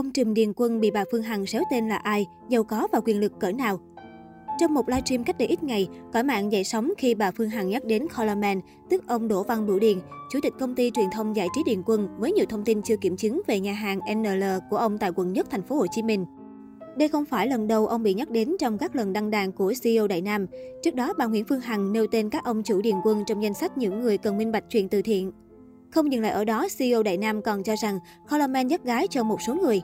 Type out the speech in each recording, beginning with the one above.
Ông Trùm Điền Quân bị bà Phương Hằng xéo tên là ai, giàu có và quyền lực cỡ nào? Trong một livestream cách đây ít ngày, cõi mạng dậy sóng khi bà Phương Hằng nhắc đến Colorman, tức ông Đỗ Văn Bửu Điền, chủ tịch công ty truyền thông giải trí Điền Quân với nhiều thông tin chưa kiểm chứng về nhà hàng NL của ông tại quận Nhất, thành phố Hồ Chí Minh. Đây không phải lần đầu ông bị nhắc đến trong các lần đăng đàn của CEO Đại Nam. Trước đó, bà Nguyễn Phương Hằng nêu tên các ông chủ Điền Quân trong danh sách những người cần minh bạch chuyện từ thiện. Không dừng lại ở đó, CEO Đại Nam còn cho rằng Coleman dắt gái cho một số người.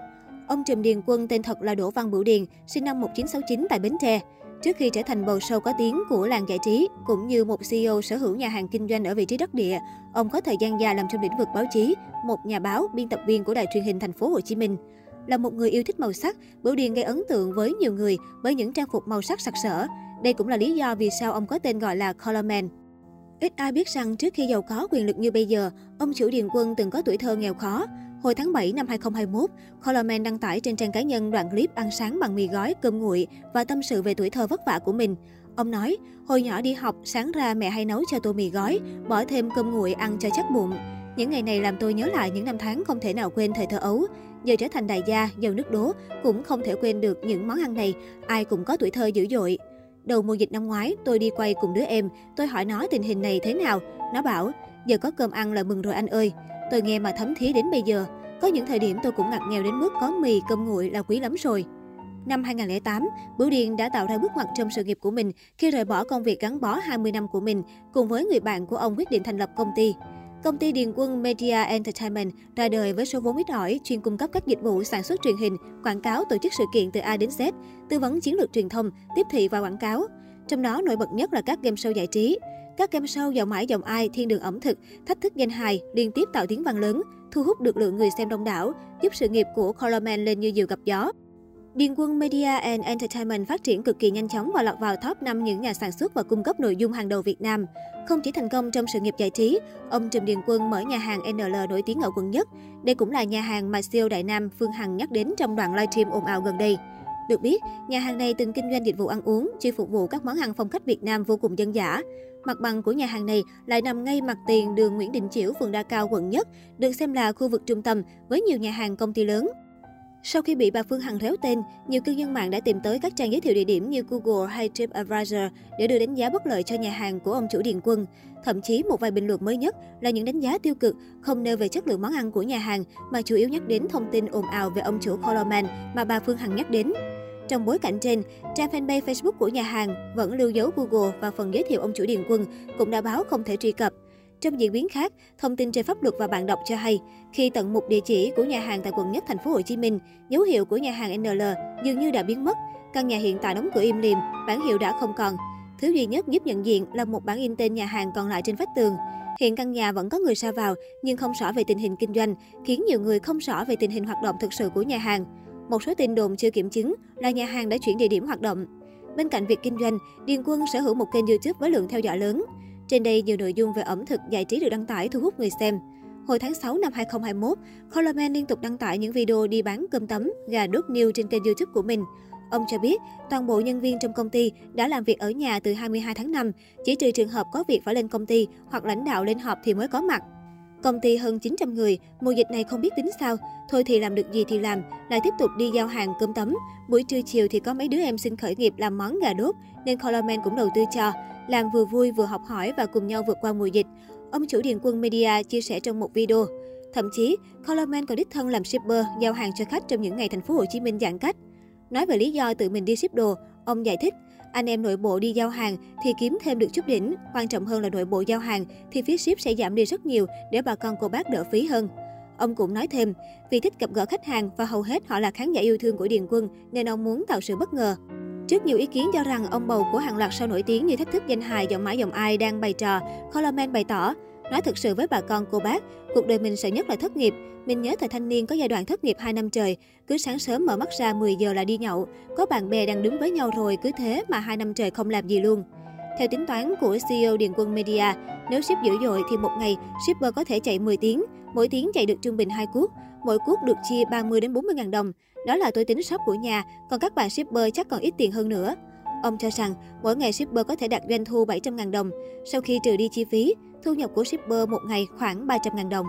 Ông Trùm Điền Quân tên thật là Đỗ Văn Bửu Điền, sinh năm 1969 tại Bến Tre. Trước khi trở thành bầu sâu có tiếng của làng giải trí, cũng như một CEO sở hữu nhà hàng kinh doanh ở vị trí đất địa, ông có thời gian dài làm trong lĩnh vực báo chí, một nhà báo, biên tập viên của đài truyền hình thành phố Hồ Chí Minh. Là một người yêu thích màu sắc, Bửu Điền gây ấn tượng với nhiều người bởi những trang phục màu sắc sặc sỡ. Đây cũng là lý do vì sao ông có tên gọi là Colorman. Ít ai biết rằng trước khi giàu có quyền lực như bây giờ, ông chủ Điền Quân từng có tuổi thơ nghèo khó. Hồi tháng 7 năm 2021, Colorman đăng tải trên trang cá nhân đoạn clip ăn sáng bằng mì gói, cơm nguội và tâm sự về tuổi thơ vất vả của mình. Ông nói, hồi nhỏ đi học, sáng ra mẹ hay nấu cho tôi mì gói, bỏ thêm cơm nguội ăn cho chắc bụng. Những ngày này làm tôi nhớ lại những năm tháng không thể nào quên thời thơ ấu. Giờ trở thành đại gia, giàu nước đố, cũng không thể quên được những món ăn này. Ai cũng có tuổi thơ dữ dội. Đầu mùa dịch năm ngoái, tôi đi quay cùng đứa em. Tôi hỏi nó tình hình này thế nào. Nó bảo, giờ có cơm ăn là mừng rồi anh ơi. Tôi nghe mà thấm thía đến bây giờ. Có những thời điểm tôi cũng ngặt nghèo đến mức có mì, cơm nguội là quý lắm rồi. Năm 2008, Bửu Điền đã tạo ra bước ngoặt trong sự nghiệp của mình khi rời bỏ công việc gắn bó 20 năm của mình, cùng với người bạn của ông quyết định thành lập công ty. Công ty Điền Quân Media Entertainment ra đời với số vốn ít ỏi, chuyên cung cấp các dịch vụ sản xuất truyền hình, quảng cáo, tổ chức sự kiện từ A đến Z, tư vấn chiến lược truyền thông, tiếp thị và quảng cáo. Trong đó nổi bật nhất là các game show giải trí. Các game show dòng mãi dòng ai, thiên đường ẩm thực, thách thức danh hài liên tiếp tạo tiếng vang lớn, thu hút được lượng người xem đông đảo, giúp sự nghiệp của Coleman lên như diều gặp gió. Điền Quân Media and Entertainment phát triển cực kỳ nhanh chóng và lọt vào top 5 những nhà sản xuất và cung cấp nội dung hàng đầu Việt Nam. Không chỉ thành công trong sự nghiệp giải trí, ông Trùm Điền Quân mở nhà hàng NL nổi tiếng ở quận nhất. Đây cũng là nhà hàng mà siêu Đại Nam Phương Hằng nhắc đến trong đoạn livestream ồn ào gần đây. Được biết, nhà hàng này từng kinh doanh dịch vụ ăn uống, chuyên phục vụ các món ăn phong cách Việt Nam vô cùng dân dã. Mặt bằng của nhà hàng này lại nằm ngay mặt tiền đường Nguyễn Đình Chiểu, phường Đa Cao, quận Nhất, được xem là khu vực trung tâm với nhiều nhà hàng công ty lớn. Sau khi bị bà Phương Hằng réo tên, nhiều cư dân mạng đã tìm tới các trang giới thiệu địa điểm như Google hay TripAdvisor để đưa đánh giá bất lợi cho nhà hàng của ông chủ Điền Quân. Thậm chí một vài bình luận mới nhất là những đánh giá tiêu cực, không nêu về chất lượng món ăn của nhà hàng mà chủ yếu nhắc đến thông tin ồn ào về ông chủ Coleman mà bà Phương Hằng nhắc đến. Trong bối cảnh trên, trang fanpage Facebook của nhà hàng vẫn lưu dấu Google và phần giới thiệu ông chủ Điền Quân cũng đã báo không thể truy cập. Trong diễn biến khác, thông tin trên pháp luật và bạn đọc cho hay, khi tận mục địa chỉ của nhà hàng tại quận nhất thành phố Hồ Chí Minh, dấu hiệu của nhà hàng NL dường như đã biến mất. Căn nhà hiện tại đóng cửa im lìm, bản hiệu đã không còn. Thứ duy nhất giúp nhận diện là một bản in tên nhà hàng còn lại trên vách tường. Hiện căn nhà vẫn có người ra vào nhưng không rõ về tình hình kinh doanh, khiến nhiều người không rõ về tình hình hoạt động thực sự của nhà hàng. Một số tin đồn chưa kiểm chứng là nhà hàng đã chuyển địa điểm hoạt động. Bên cạnh việc kinh doanh, Điền Quân sở hữu một kênh YouTube với lượng theo dõi lớn. Trên đây, nhiều nội dung về ẩm thực, giải trí được đăng tải thu hút người xem. Hồi tháng 6 năm 2021, Coleman liên tục đăng tải những video đi bán cơm tấm, gà đốt niêu trên kênh YouTube của mình. Ông cho biết, toàn bộ nhân viên trong công ty đã làm việc ở nhà từ 22 tháng 5, chỉ trừ trường hợp có việc phải lên công ty hoặc lãnh đạo lên họp thì mới có mặt. Công ty hơn 900 người, mùa dịch này không biết tính sao, thôi thì làm được gì thì làm, lại tiếp tục đi giao hàng cơm tấm. Buổi trưa chiều thì có mấy đứa em xin khởi nghiệp làm món gà đốt, nên Colorman cũng đầu tư cho, làm vừa vui vừa học hỏi và cùng nhau vượt qua mùa dịch. Ông chủ Điền Quân Media chia sẻ trong một video. Thậm chí, Colorman còn đích thân làm shipper giao hàng cho khách trong những ngày thành phố Hồ Chí Minh giãn cách. Nói về lý do tự mình đi ship đồ, ông giải thích, anh em nội bộ đi giao hàng thì kiếm thêm được chút đỉnh, quan trọng hơn là nội bộ giao hàng thì phí ship sẽ giảm đi rất nhiều để bà con cô bác đỡ phí hơn. Ông cũng nói thêm, vì thích gặp gỡ khách hàng và hầu hết họ là khán giả yêu thương của Điền Quân nên ông muốn tạo sự bất ngờ. Trước nhiều ý kiến cho rằng ông bầu của hàng loạt sao nổi tiếng như thách thức danh hài giọng mãi giọng ai đang bày trò, Coleman bày tỏ, nói thực sự với bà con cô bác, cuộc đời mình sợ nhất là thất nghiệp. Mình nhớ thời thanh niên có giai đoạn thất nghiệp 2 năm trời, cứ sáng sớm mở mắt ra 10 giờ là đi nhậu, có bạn bè đang đứng với nhau rồi cứ thế mà 2 năm trời không làm gì luôn. Theo tính toán của CEO Điền Quân Media, nếu ship dữ dội thì một ngày shipper có thể chạy 10 tiếng, mỗi tiếng chạy được trung bình 2 cuốc, mỗi cuốc được chia 30 đến 40 ngàn đồng. Đó là tôi tính shop của nhà, còn các bạn shipper chắc còn ít tiền hơn nữa. Ông cho rằng mỗi ngày shipper có thể đạt doanh thu 700 ngàn đồng. Sau khi trừ đi chi phí, thu nhập của shipper một ngày khoảng 300.000 đồng.